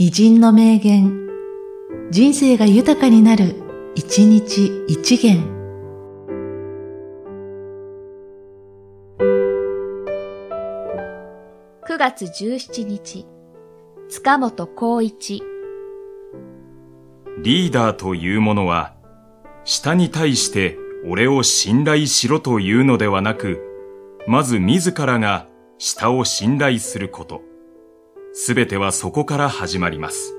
偉人の名言、人生が豊かになる、一日一元。9月17日、塚本光一。リーダーというものは、下に対して俺を信頼しろというのではなく、まず自らが下を信頼すること。すべてはそこから始まります。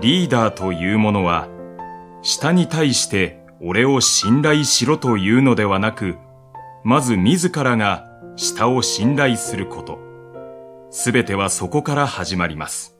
リーダーというものは、下に対して俺を信頼しろというのではなく、まず自らが下を信頼すること。すべてはそこから始まります。